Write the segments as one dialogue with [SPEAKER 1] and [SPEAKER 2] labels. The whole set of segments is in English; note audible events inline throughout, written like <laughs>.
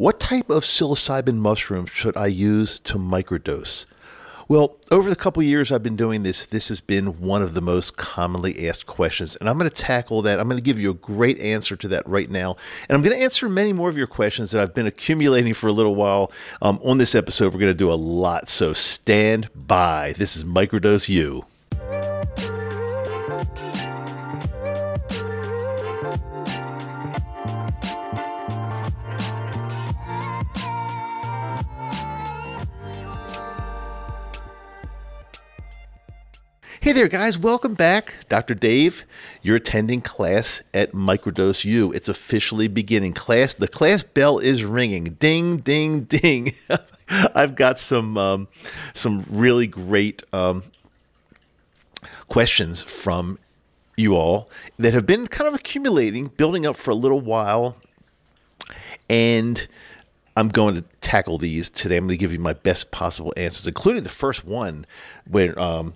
[SPEAKER 1] What type of psilocybin mushroom should I use to microdose? Well, over the couple years I've been doing this, this has been one of the most commonly asked questions, and I'm going to tackle that. I'm going to give you a great answer to that right now, and I'm going to answer many more of your questions that I've been accumulating for a little while. Um, on this episode, we're going to do a lot, so stand by. This is Microdose U. Hey there, guys. Welcome back. Dr. Dave, you're attending class at Microdose U. It's officially beginning. Class, the class bell is ringing. Ding, ding, <laughs> ding. I've got some um, some really great um, questions from you all that have been kind of accumulating, building up for a little while. And I'm going to tackle these today. I'm going to give you my best possible answers, including the first one where um,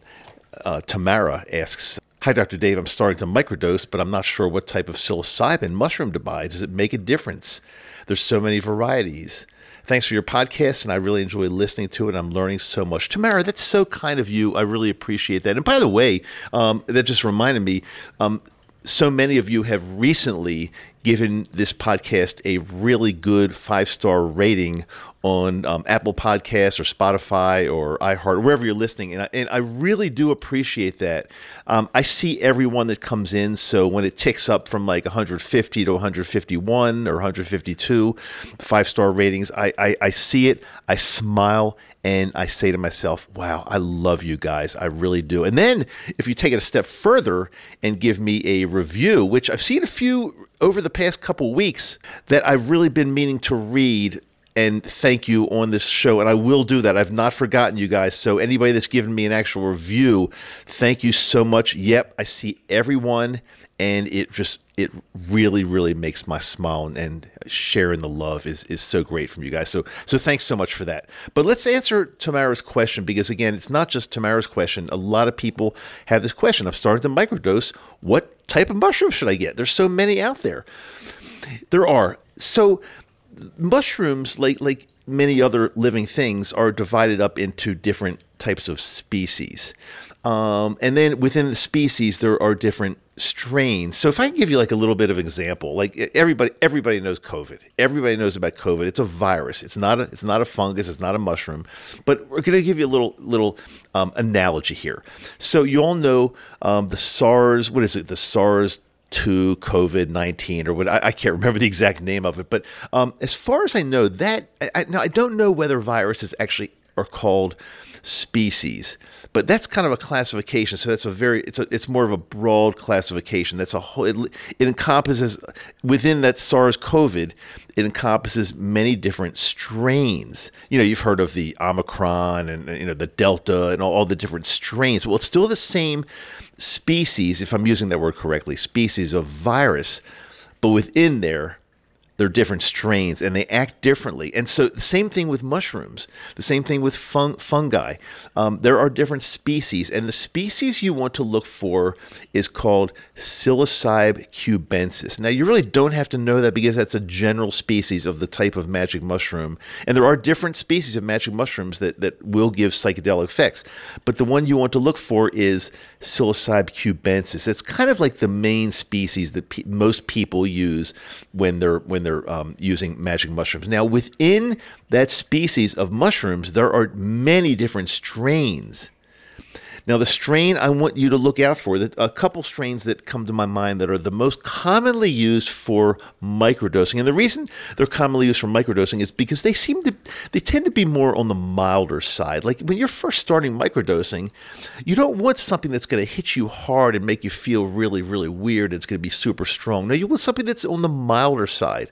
[SPEAKER 1] uh, Tamara asks, Hi, Dr. Dave. I'm starting to microdose, but I'm not sure what type of psilocybin mushroom to buy. Does it make a difference? There's so many varieties. Thanks for your podcast, and I really enjoy listening to it. I'm learning so much. Tamara, that's so kind of you. I really appreciate that. And by the way, um, that just reminded me um, so many of you have recently given this podcast a really good five star rating on um, Apple Podcasts or Spotify or iHeart, wherever you're listening. And I, and I really do appreciate that. Um, I see everyone that comes in. So when it ticks up from like 150 to 151 or 152 five star ratings, I, I, I see it, I smile, and I say to myself, wow, I love you guys. I really do. And then if you take it a step further and give me a review, which I've seen a few over the past couple weeks that I've really been meaning to read and thank you on this show. And I will do that. I've not forgotten you guys. So, anybody that's given me an actual review, thank you so much. Yep, I see everyone, and it just it really really makes my smile and sharing the love is is so great from you guys. So so thanks so much for that. But let's answer tamara's question because again it's not just tamara's question. A lot of people have this question. I'm starting to microdose. What type of mushroom should i get? There's so many out there. There are. So mushrooms like like many other living things are divided up into different types of species. Um, and then within the species, there are different strains. So if I can give you like a little bit of example, like everybody everybody knows COVID. Everybody knows about COVID. It's a virus. It's not a it's not a fungus. It's not a mushroom. But we're going to give you a little little um, analogy here. So you all know um, the SARS. What is it? The SARS. 2 COVID 19 or what I, I, can't remember the exact name of it. But um, as far as I know, that I, now I don't know whether viruses actually are called species. But that's kind of a classification. So that's a very it's a, it's more of a broad classification. That's a whole it, it encompasses within that SARS COVID, It encompasses many different strains. You know, you've heard of the Omicron and you know the Delta and all, all the different strains. Well, it's still the same species, if I'm using that word correctly, species of virus, but within there they're different strains and they act differently. And so, the same thing with mushrooms, the same thing with fun- fungi. Um, there are different species, and the species you want to look for is called Psilocybe cubensis. Now, you really don't have to know that because that's a general species of the type of magic mushroom. And there are different species of magic mushrooms that, that will give psychedelic effects. But the one you want to look for is Psilocybe cubensis. It's kind of like the main species that pe- most people use when they're when they're um, using magic mushrooms. Now, within that species of mushrooms, there are many different strains now, the strain I want you to look out for, a couple strains that come to my mind that are the most commonly used for microdosing. And the reason they're commonly used for microdosing is because they seem to, they tend to be more on the milder side. Like when you're first starting microdosing, you don't want something that's going to hit you hard and make you feel really, really weird. It's going to be super strong. No, you want something that's on the milder side.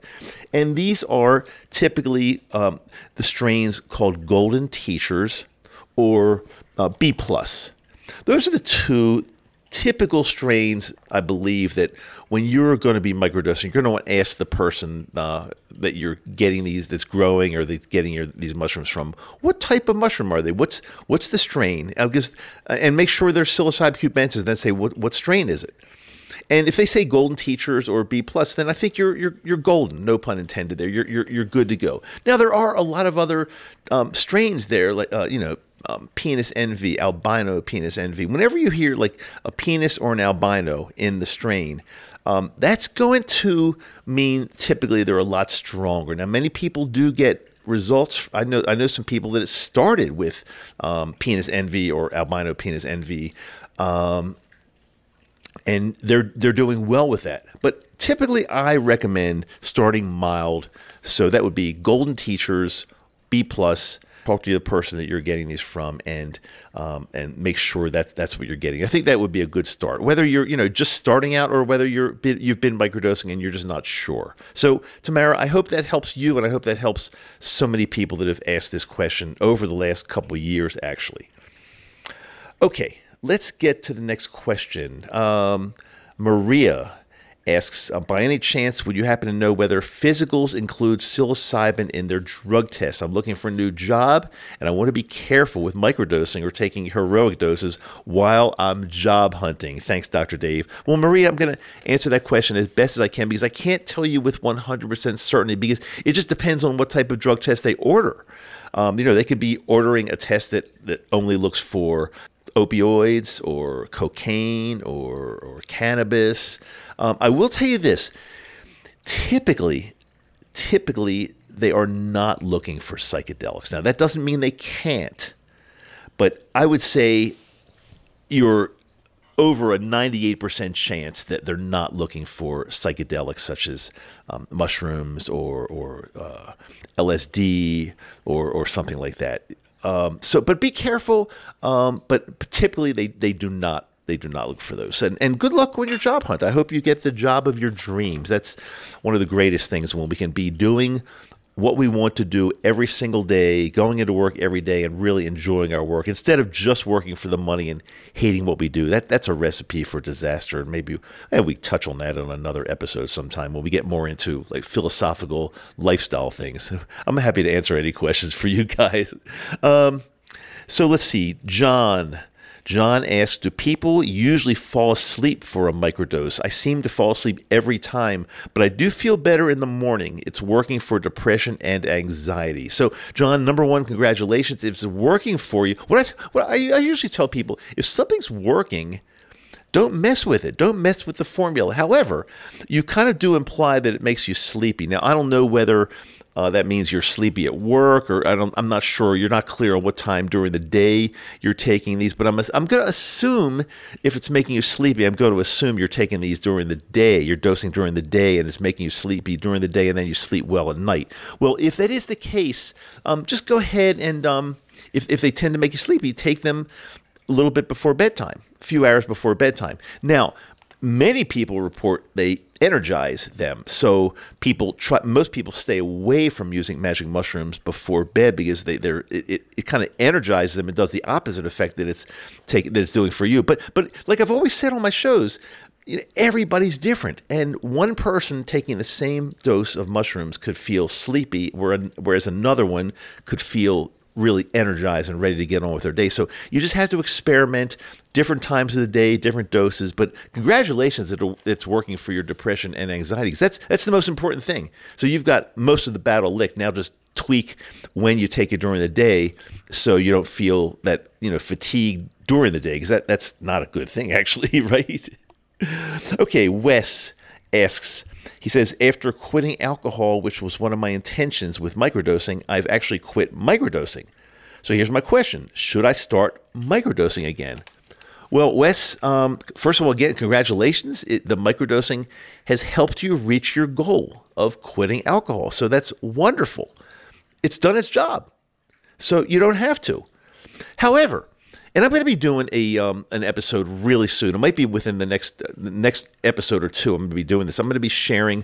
[SPEAKER 1] And these are typically um, the strains called golden teachers or uh, B plus. Those are the two typical strains, I believe, that when you're going to be microdosing, you're going to want to ask the person uh, that you're getting these, that's growing or that's getting your, these mushrooms from, what type of mushroom are they? What's what's the strain? Uh, and make sure they're psilocybe cubensis. And then say, what what strain is it? and if they say golden teachers or B plus, then I think you're you're you're golden. No pun intended. There, you're you're you're good to go. Now there are a lot of other um, strains there, like uh, you know. Um, penis envy, albino penis envy. Whenever you hear like a penis or an albino in the strain, um, that's going to mean typically they're a lot stronger. Now, many people do get results. I know I know some people that it started with um, penis envy or albino penis envy, um, and they're they're doing well with that. But typically, I recommend starting mild. So that would be Golden Teachers, B plus. Talk to the person that you're getting these from, and um, and make sure that that's what you're getting. I think that would be a good start. Whether you're you know just starting out or whether you're you've been microdosing and you're just not sure. So Tamara, I hope that helps you, and I hope that helps so many people that have asked this question over the last couple years, actually. Okay, let's get to the next question. Um, Maria asks, uh, by any chance, would you happen to know whether physicals include psilocybin in their drug tests? I'm looking for a new job, and I want to be careful with microdosing or taking heroic doses while I'm job hunting. Thanks, Dr. Dave. Well, Maria, I'm going to answer that question as best as I can because I can't tell you with 100% certainty because it just depends on what type of drug test they order. Um, you know, they could be ordering a test that, that only looks for opioids or cocaine or, or cannabis. Um, I will tell you this typically, typically, they are not looking for psychedelics. Now, that doesn't mean they can't, but I would say you're over a 98% chance that they're not looking for psychedelics such as um, mushrooms or, or uh, LSD or, or something like that. Um, so, but be careful. Um, but typically, they they do not they do not look for those. And and good luck on your job hunt. I hope you get the job of your dreams. That's one of the greatest things when we can be doing what we want to do every single day, going into work every day and really enjoying our work instead of just working for the money and hating what we do. That that's a recipe for disaster. And maybe eh, we touch on that on another episode sometime when we get more into like philosophical lifestyle things. <laughs> I'm happy to answer any questions for you guys. Um, so let's see, John. John asks, Do people usually fall asleep for a microdose? I seem to fall asleep every time, but I do feel better in the morning. It's working for depression and anxiety. So, John, number one, congratulations. If it's working for you, what I, what I, I usually tell people if something's working, don't mess with it. Don't mess with the formula. However, you kind of do imply that it makes you sleepy. Now, I don't know whether uh, that means you're sleepy at work, or I I'm not sure. You're not clear on what time during the day you're taking these, but I'm, I'm going to assume if it's making you sleepy, I'm going to assume you're taking these during the day. You're dosing during the day, and it's making you sleepy during the day, and then you sleep well at night. Well, if that is the case, um, just go ahead and um, if, if they tend to make you sleepy, take them a little bit before bedtime, a few hours before bedtime. Now, many people report they energize them. So people try, most people stay away from using magic mushrooms before bed because they they're it, it, it kind of energizes them and does the opposite effect that it's take that it's doing for you. But but like I've always said on my shows, you know, everybody's different, and one person taking the same dose of mushrooms could feel sleepy, whereas another one could feel really energized and ready to get on with their day. So you just have to experiment different times of the day, different doses. But congratulations that it's working for your depression and anxiety. That's that's the most important thing. So you've got most of the battle licked. Now just tweak when you take it during the day, so you don't feel that you know fatigue during the day. Because that that's not a good thing <laughs> actually, right? okay, Wes asks. He says, after quitting alcohol, which was one of my intentions with microdosing, I've actually quit microdosing. So here's my question Should I start microdosing again? Well, Wes, um, first of all, again, congratulations. It, the microdosing has helped you reach your goal of quitting alcohol. So that's wonderful. It's done its job. So you don't have to. However, and I'm going to be doing a um, an episode really soon. It might be within the next uh, next episode or two. I'm going to be doing this. I'm going to be sharing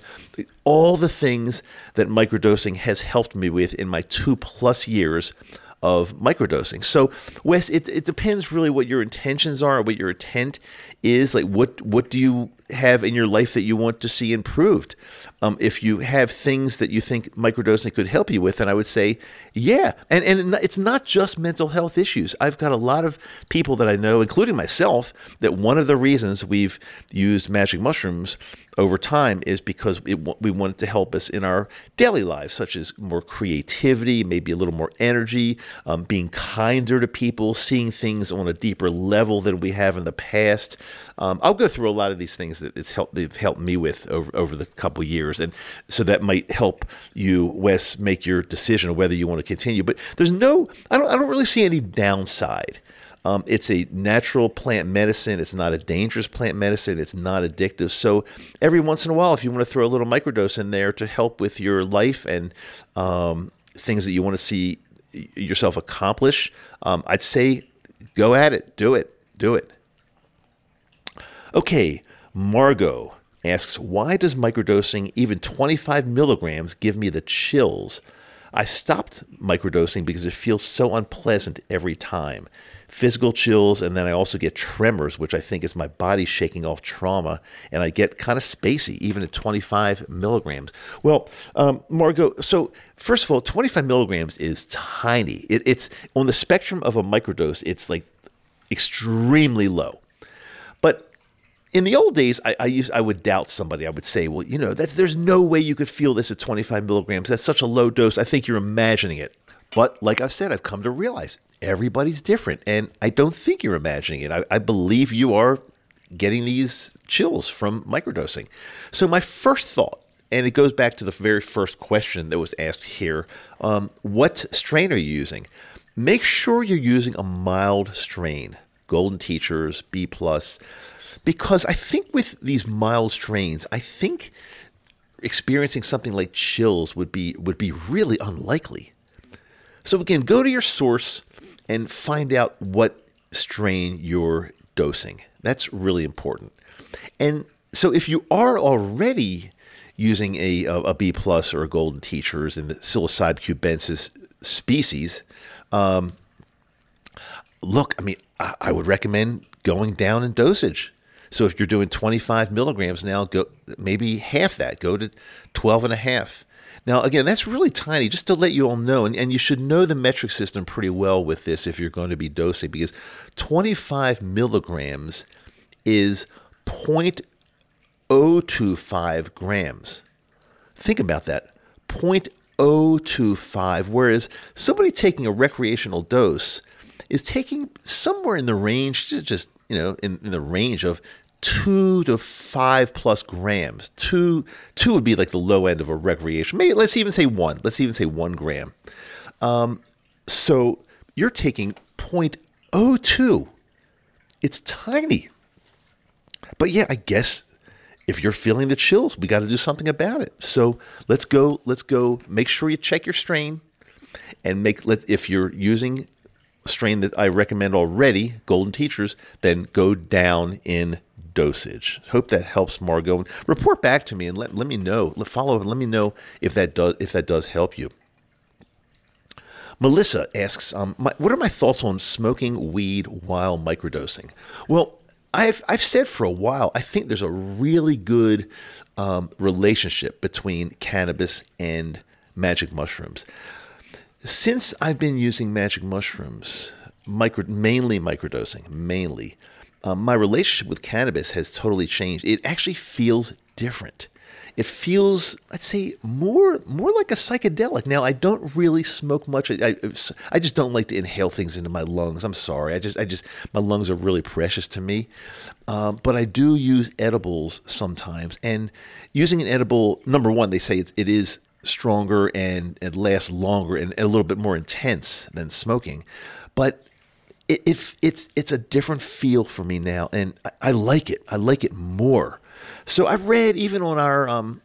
[SPEAKER 1] all the things that microdosing has helped me with in my two plus years of microdosing. So, Wes, it, it depends really what your intentions are, what your intent is. Like, what what do you have in your life that you want to see improved. Um, if you have things that you think microdosing could help you with, then I would say, yeah. And and it's not just mental health issues. I've got a lot of people that I know, including myself, that one of the reasons we've used magic mushrooms over time is because it, we want it to help us in our daily lives, such as more creativity, maybe a little more energy, um, being kinder to people, seeing things on a deeper level than we have in the past. Um, I'll go through a lot of these things that it's helped they've helped me with over over the couple years, and so that might help you, Wes, make your decision of whether you want to continue. But there's no, I don't, I don't really see any downside um, it's a natural plant medicine. It's not a dangerous plant medicine. It's not addictive. So every once in a while, if you want to throw a little microdose in there to help with your life and um, things that you want to see yourself accomplish, um, I'd say go at it. Do it. Do it. Okay, Margot asks, why does microdosing, even 25 milligrams, give me the chills? I stopped microdosing because it feels so unpleasant every time physical chills, and then I also get tremors, which I think is my body shaking off trauma, and I get kind of spacey, even at 25 milligrams. Well, um, Margot, so first of all, 25 milligrams is tiny. It, it's on the spectrum of a microdose, it's like extremely low. In the old days, I, I used I would doubt somebody. I would say, well, you know, that's there's no way you could feel this at 25 milligrams. That's such a low dose. I think you're imagining it. But like I've said, I've come to realize everybody's different. And I don't think you're imagining it. I, I believe you are getting these chills from microdosing. So, my first thought, and it goes back to the very first question that was asked here um, what strain are you using? Make sure you're using a mild strain, Golden Teachers, B, because I think with these mild strains, I think experiencing something like chills would be would be really unlikely. So again, go to your source, and find out what strain you're dosing. That's really important. And so if you are already using a, a B plus or a golden teachers in the psilocybe cubensis species, um, look, I mean, I, I would recommend going down in dosage. So if you're doing 25 milligrams now, go maybe half that. Go to 12 and a half. Now, again, that's really tiny, just to let you all know, and, and you should know the metric system pretty well with this if you're going to be dosing, because 25 milligrams is 0.025 grams. Think about that 0.025, whereas somebody taking a recreational dose is taking somewhere in the range, just, you know, in, in the range of two to five plus grams. Two two would be like the low end of a recreation. Maybe let's even say one. Let's even say one gram. Um, so you're taking 0.02. It's tiny. But yeah, I guess if you're feeling the chills, we got to do something about it. So let's go. Let's go. Make sure you check your strain, and make. Let if you're using strain that I recommend already, Golden Teachers, then go down in dosage. Hope that helps Margot. Report back to me and let, let me know. Let, follow up and let me know if that does if that does help you. Melissa asks, um, my, "What are my thoughts on smoking weed while microdosing?" Well, I've I've said for a while I think there's a really good um, relationship between cannabis and magic mushrooms. Since I've been using magic mushrooms, micro, mainly microdosing, mainly, um, my relationship with cannabis has totally changed. It actually feels different. It feels, let's say, more more like a psychedelic. Now, I don't really smoke much. I, I, I just don't like to inhale things into my lungs. I'm sorry. I just I just my lungs are really precious to me. Um, but I do use edibles sometimes, and using an edible, number one, they say it's it is stronger and it lasts longer and, and a little bit more intense than smoking. But it, it, it's it's a different feel for me now, and I, I, like it. I like it more. So I've read even on our um,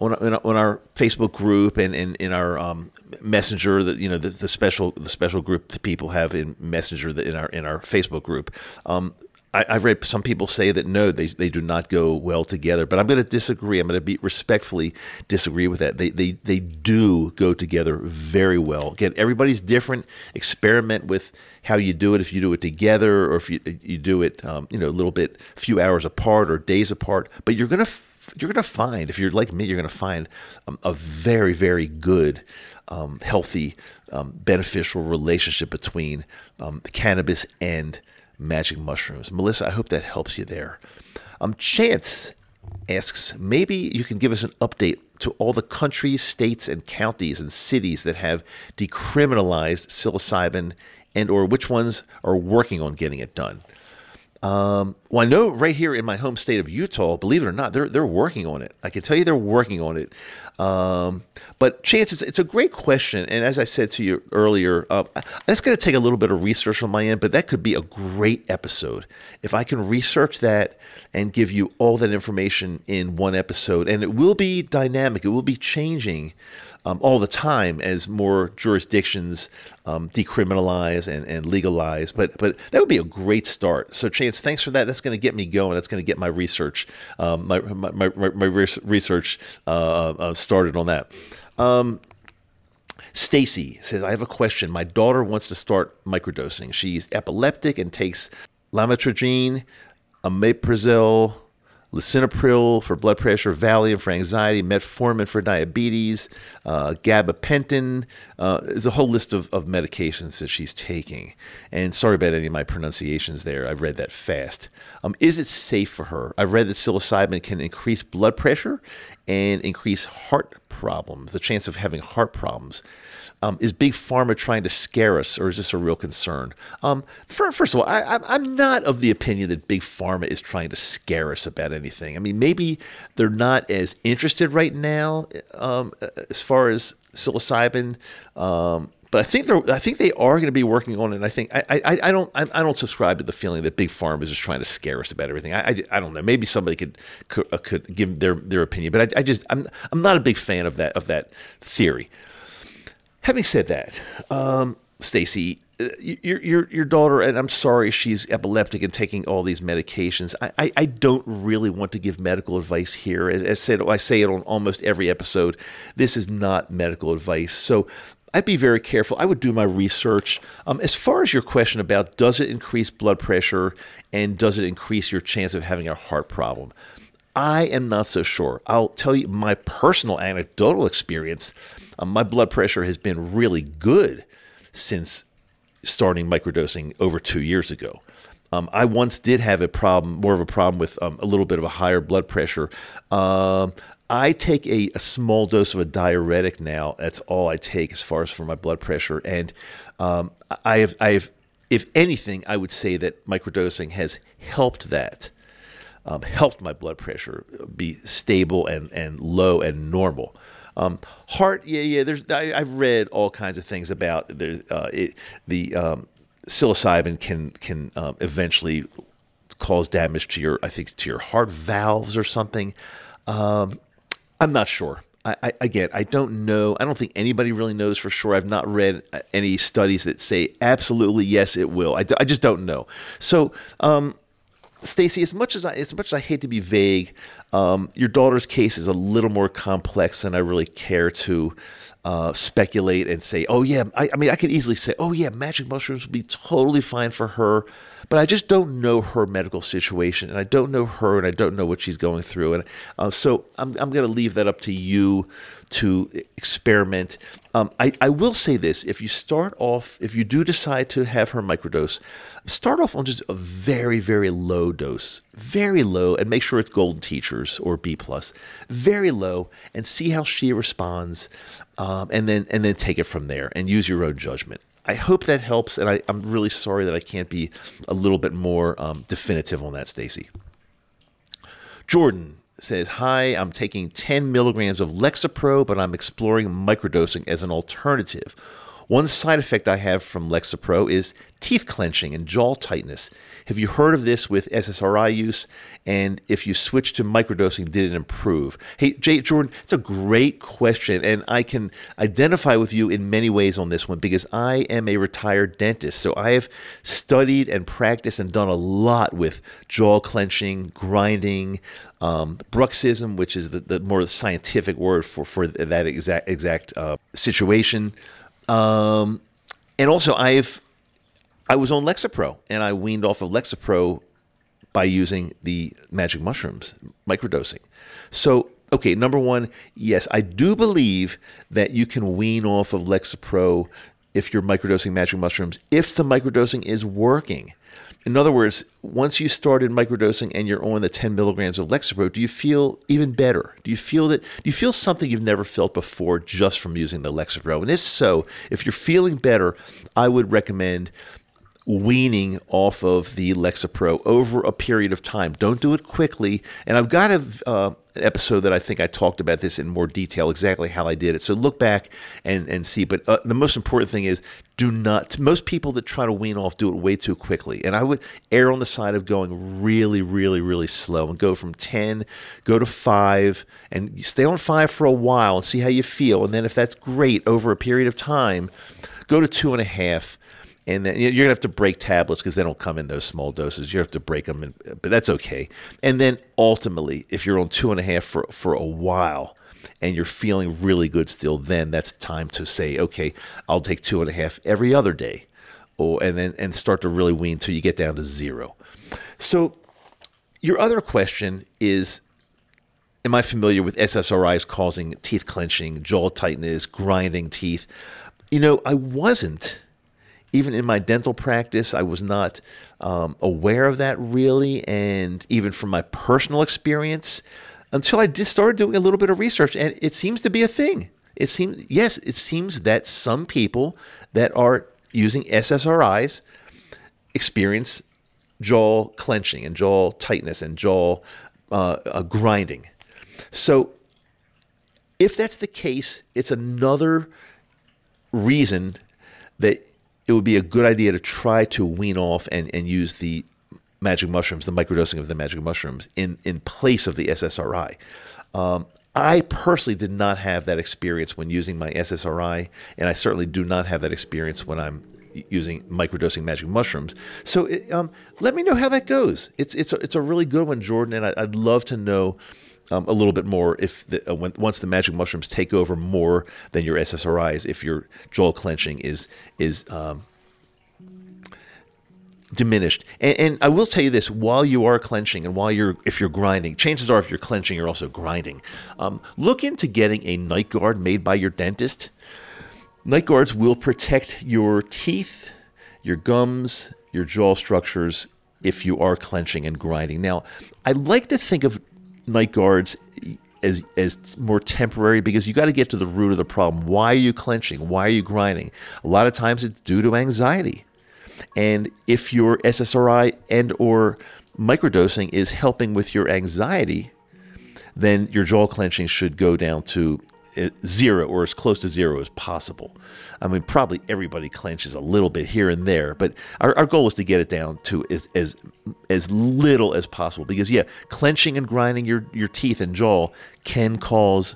[SPEAKER 1] on, on our Facebook group and, and in our um, messenger that you know the, the special the special group that people have in messenger that in our in our Facebook group. Um, I, have read some people say that no, they, they do not go well together. But I'm going to disagree. I'm going to be respectfully disagree with that. They, they they do go together very well. Again, everybody's different. Experiment with how you do it. If you do it together, or if you you do it, um, you know, a little bit, few hours apart or days apart. But you're gonna you're gonna find if you're like me, you're gonna find um, a very very good, um, healthy, um, beneficial relationship between um, cannabis and magic mushrooms. Melissa, I hope that helps you there. Um, Chance asks, maybe you can give us an update to all the countries, states, and counties and cities that have decriminalized psilocybin and or which ones are working on getting it done. Um, well, I know right here in my home state of Utah, believe it or not, they're they're working on it. I can tell you they're working on it. Um, but Chance, it's, it's, a great question, and as I said to you earlier, uh, that's going to take a little bit of research on my end, but that could be a great episode if I can research that and give you all that information in one episode. And it will be dynamic; it will be changing um, all the time as more jurisdictions um, decriminalize and, and legalize. But but that would be a great start. So Chance, thanks for that. That's going to get me going. That's going to get my research um, my, my, my, my, research uh, uh, started on that. Um, Stacy says, I have a question. My daughter wants to start microdosing. She's epileptic and takes lamotrigine, omeprazole, lisinopril for blood pressure, Valium for anxiety, metformin for diabetes, uh, gabapentin. Uh, there's a whole list of, of medications that she's taking. And sorry about any of my pronunciations there. I've read that fast. Um, is it safe for her? I've read that psilocybin can increase blood pressure and increase heart problems, the chance of having heart problems. Um, is big pharma trying to scare us, or is this a real concern? Um, for, first of all, I, am not of the opinion that big pharma is trying to scare us about anything. I mean, maybe they're not as interested right now um, as far as psilocybin. Um, but I think they're I think they are going to be working on it. And I think I, I, I don't I, I, don't subscribe to the feeling that big pharma is just trying to scare us about everything. I, I, I don't know. Maybe somebody could could, uh, could give their their opinion, but I, I just I'm I'm not a big fan of that of that theory. Having said that, um, Stacy, uh, your, your your daughter, and I'm sorry she's epileptic and taking all these medications. I, I, I don't really want to give medical advice here. As, as I said, I say it on almost every episode. This is not medical advice. So I'd be very careful. I would do my research. Um, as far as your question about does it increase blood pressure and does it increase your chance of having a heart problem, I am not so sure. I'll tell you my personal anecdotal experience um, my blood pressure has been really good since starting microdosing over two years ago. Um, I once did have a problem, more of a problem with um, a little bit of a higher blood pressure. Um, I take a, a, small dose of a diuretic now. That's all I take as far as for my blood pressure. And um, I have, I have, if anything, I would say that microdosing has helped that, um, helped my blood pressure be stable and, and low and normal. Um, heart, yeah, yeah. There's I, have read all kinds of things about uh, it, the um, psilocybin can can um, eventually cause damage to your I think to your heart valves or something. Um, I'm not sure. I, I, again, I don't know. I don't think anybody really knows for sure. I've not read uh, any studies that say absolutely yes, it will. I, I just don't know. So, um, Stacy, as much as I as much as I hate to be vague, um, your daughter's case is a little more complex than I really care to uh, speculate and say. Oh yeah, I, I, mean I could easily say, oh yeah, magic mushrooms would be totally fine for her, but I just don't know her medical situation, and I don't know her, and I don't know what she's going through, and uh, so I'm I'm going to leave that up to you to experiment. Um, I, I will say this: if you start off, if you do decide to have her microdose, start off on just a very, very low dose, very low, and make sure it's Golden Teachers or B plus, very low, and see how she responds, um, and then and then take it from there and use your own judgment. I hope that helps, and I, am really sorry that I can't be a little bit more um, definitive on that, Stacy. Jordan says, Hi, I'm taking 10 milligrams of Lexapro, but I'm exploring microdosing as an alternative. One side effect I have from Lexapro is teeth clenching and jaw tightness. Have you heard of this with SSRI use? And if you switch to microdosing, did it improve? Hey, Jay Jordan, it's a great question, and I can identify with you in many ways on this one because I am a retired dentist. So I have studied and practiced and done a lot with jaw clenching, grinding, um, bruxism, which is the, the more scientific word for, for that exact exact uh, situation. Um, and also, I've I was on Lexapro, and I weaned off of Lexapro by using the magic mushrooms, microdosing. So, okay, number one, yes, I do believe that you can wean off of Lexapro if you're microdosing magic mushrooms, if the microdosing is working. In other words, once you started microdosing and you're on the 10 milligrams of Lexapro, do you feel even better? Do you feel that? Do you feel something you've never felt before just from using the Lexapro? And if so, if you're feeling better, I would recommend weaning off of the Lexapro over a period of time. Don't do it quickly. And I've got a, uh, an episode that I think I talked about this in more detail, exactly how I did it. So look back and, and see. But uh, the most important thing is do not, most people that try to wean off do it way too quickly. And I would err on the side of going really, really, really slow and go from 10, go to five, and stay on five for a while and see how you feel. And then if that's great over a period of time, go to two and a half and then you're gonna have to break tablets because they don't come in those small doses. You have to break them, in, but that's okay. And then ultimately, if you're on two and a half for for a while, and you're feeling really good still, then that's time to say, okay, I'll take two and a half every other day, or and then and start to really wean until you get down to zero. So, your other question is. Am I familiar with SSRIs causing teeth clenching, jaw tightness, grinding teeth? You know, I wasn't even in my dental practice, I was not um, aware of that really. And even from my personal experience, until I just started doing a little bit of research, and it seems to be a thing. It seems, yes, it seems that some people that are using SSRIs experience jaw clenching and jaw tightness and jaw uh, uh, grinding. So, if that's the case, it's another reason that it would be a good idea to try to wean off and, and use the magic mushrooms, the microdosing of the magic mushrooms in, in place of the SSRI. Um, I personally did not have that experience when using my SSRI, and I certainly do not have that experience when I'm using microdosing magic mushrooms. So it, um, let me know how that goes. It's it's a, it's a really good one, Jordan, and I, would love to know um, a little bit more if the, uh, when, once the magic mushrooms take over more than your SSRIs, if your jaw clenching is is um, diminished. And, and, I will tell you this: while you are clenching and while you're if you're grinding, chances are if you're clenching, you're also grinding. Um, look into getting a night guard made by your dentist. Night guards will protect your teeth, your gums, your jaw structures if you are clenching and grinding. Now, I like to think of night guards as as more temporary because you got to get to the root of the problem. Why are you clenching? Why are you grinding? A lot of times it's due to anxiety. And if your SSRI and or microdosing is helping with your anxiety, then your jaw clenching should go down to uh, zero or as close to zero as possible. I mean, probably everybody clenches a little bit here and there, but our, our goal is to get it down to as, as as little as possible. Because yeah, clenching and grinding your your teeth and jaw can cause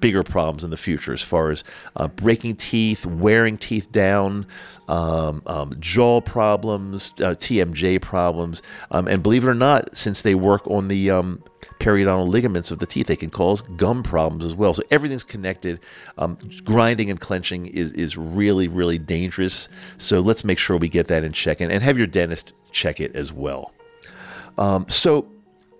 [SPEAKER 1] bigger problems in the future as far as uh, breaking teeth, wearing teeth down, um, um, jaw problems, uh, TMJ problems, um, and believe it or not, since they work on the um, periodontal ligaments of the teeth. They can cause gum problems as well. So everything's connected. Um, grinding and clenching is, is really, really dangerous. So let's make sure we get that in check and, and have your dentist check it as well. Um, so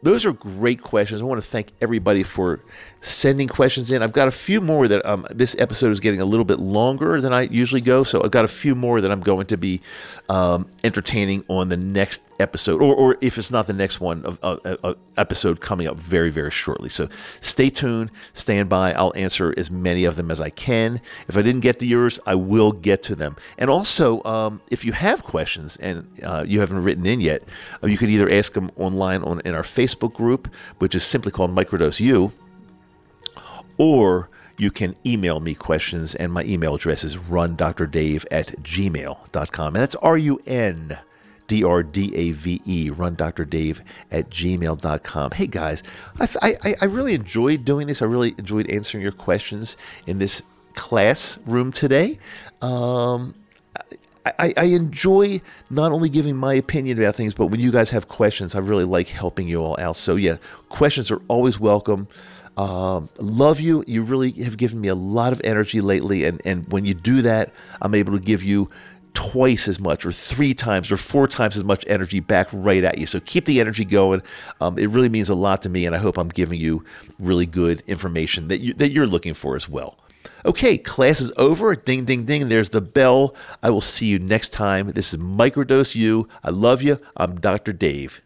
[SPEAKER 1] those are great questions. I want to thank everybody for sending questions in. I've got a few more that um, this episode is getting a little bit longer than I usually go, so I've got a few more that I'm going to be um, entertaining on the next episode, or, or if it's not the next one, uh, episode coming up very very shortly. So stay tuned, stand by. I'll answer as many of them as I can. If I didn't get to yours, I will get to them. And also, um, if you have questions and uh, you haven't written in yet, uh, you can either ask them online on in our Facebook group, which is simply called Microdose U or you can email me questions, and my email address is rundrdave at gmail.com. And that's R U N D R D A V E, rundrdave at gmail.com. Hey guys, I, I, I really enjoyed doing this. I really enjoyed answering your questions in this classroom today. Um, I, I, enjoy not only giving my opinion about things, but when you guys have questions, I really like helping you all out. So, yeah, questions are always welcome. Um, love you. You really have given me a lot of energy lately. And, and when you do that, I'm able to give you twice as much, or three times, or four times as much energy back right at you. So keep the energy going. Um, it really means a lot to me. And I hope I'm giving you really good information that, you, that you're looking for as well. Okay, class is over. Ding, ding, ding. There's the bell. I will see you next time. This is Microdose U. I love you. I'm Dr. Dave.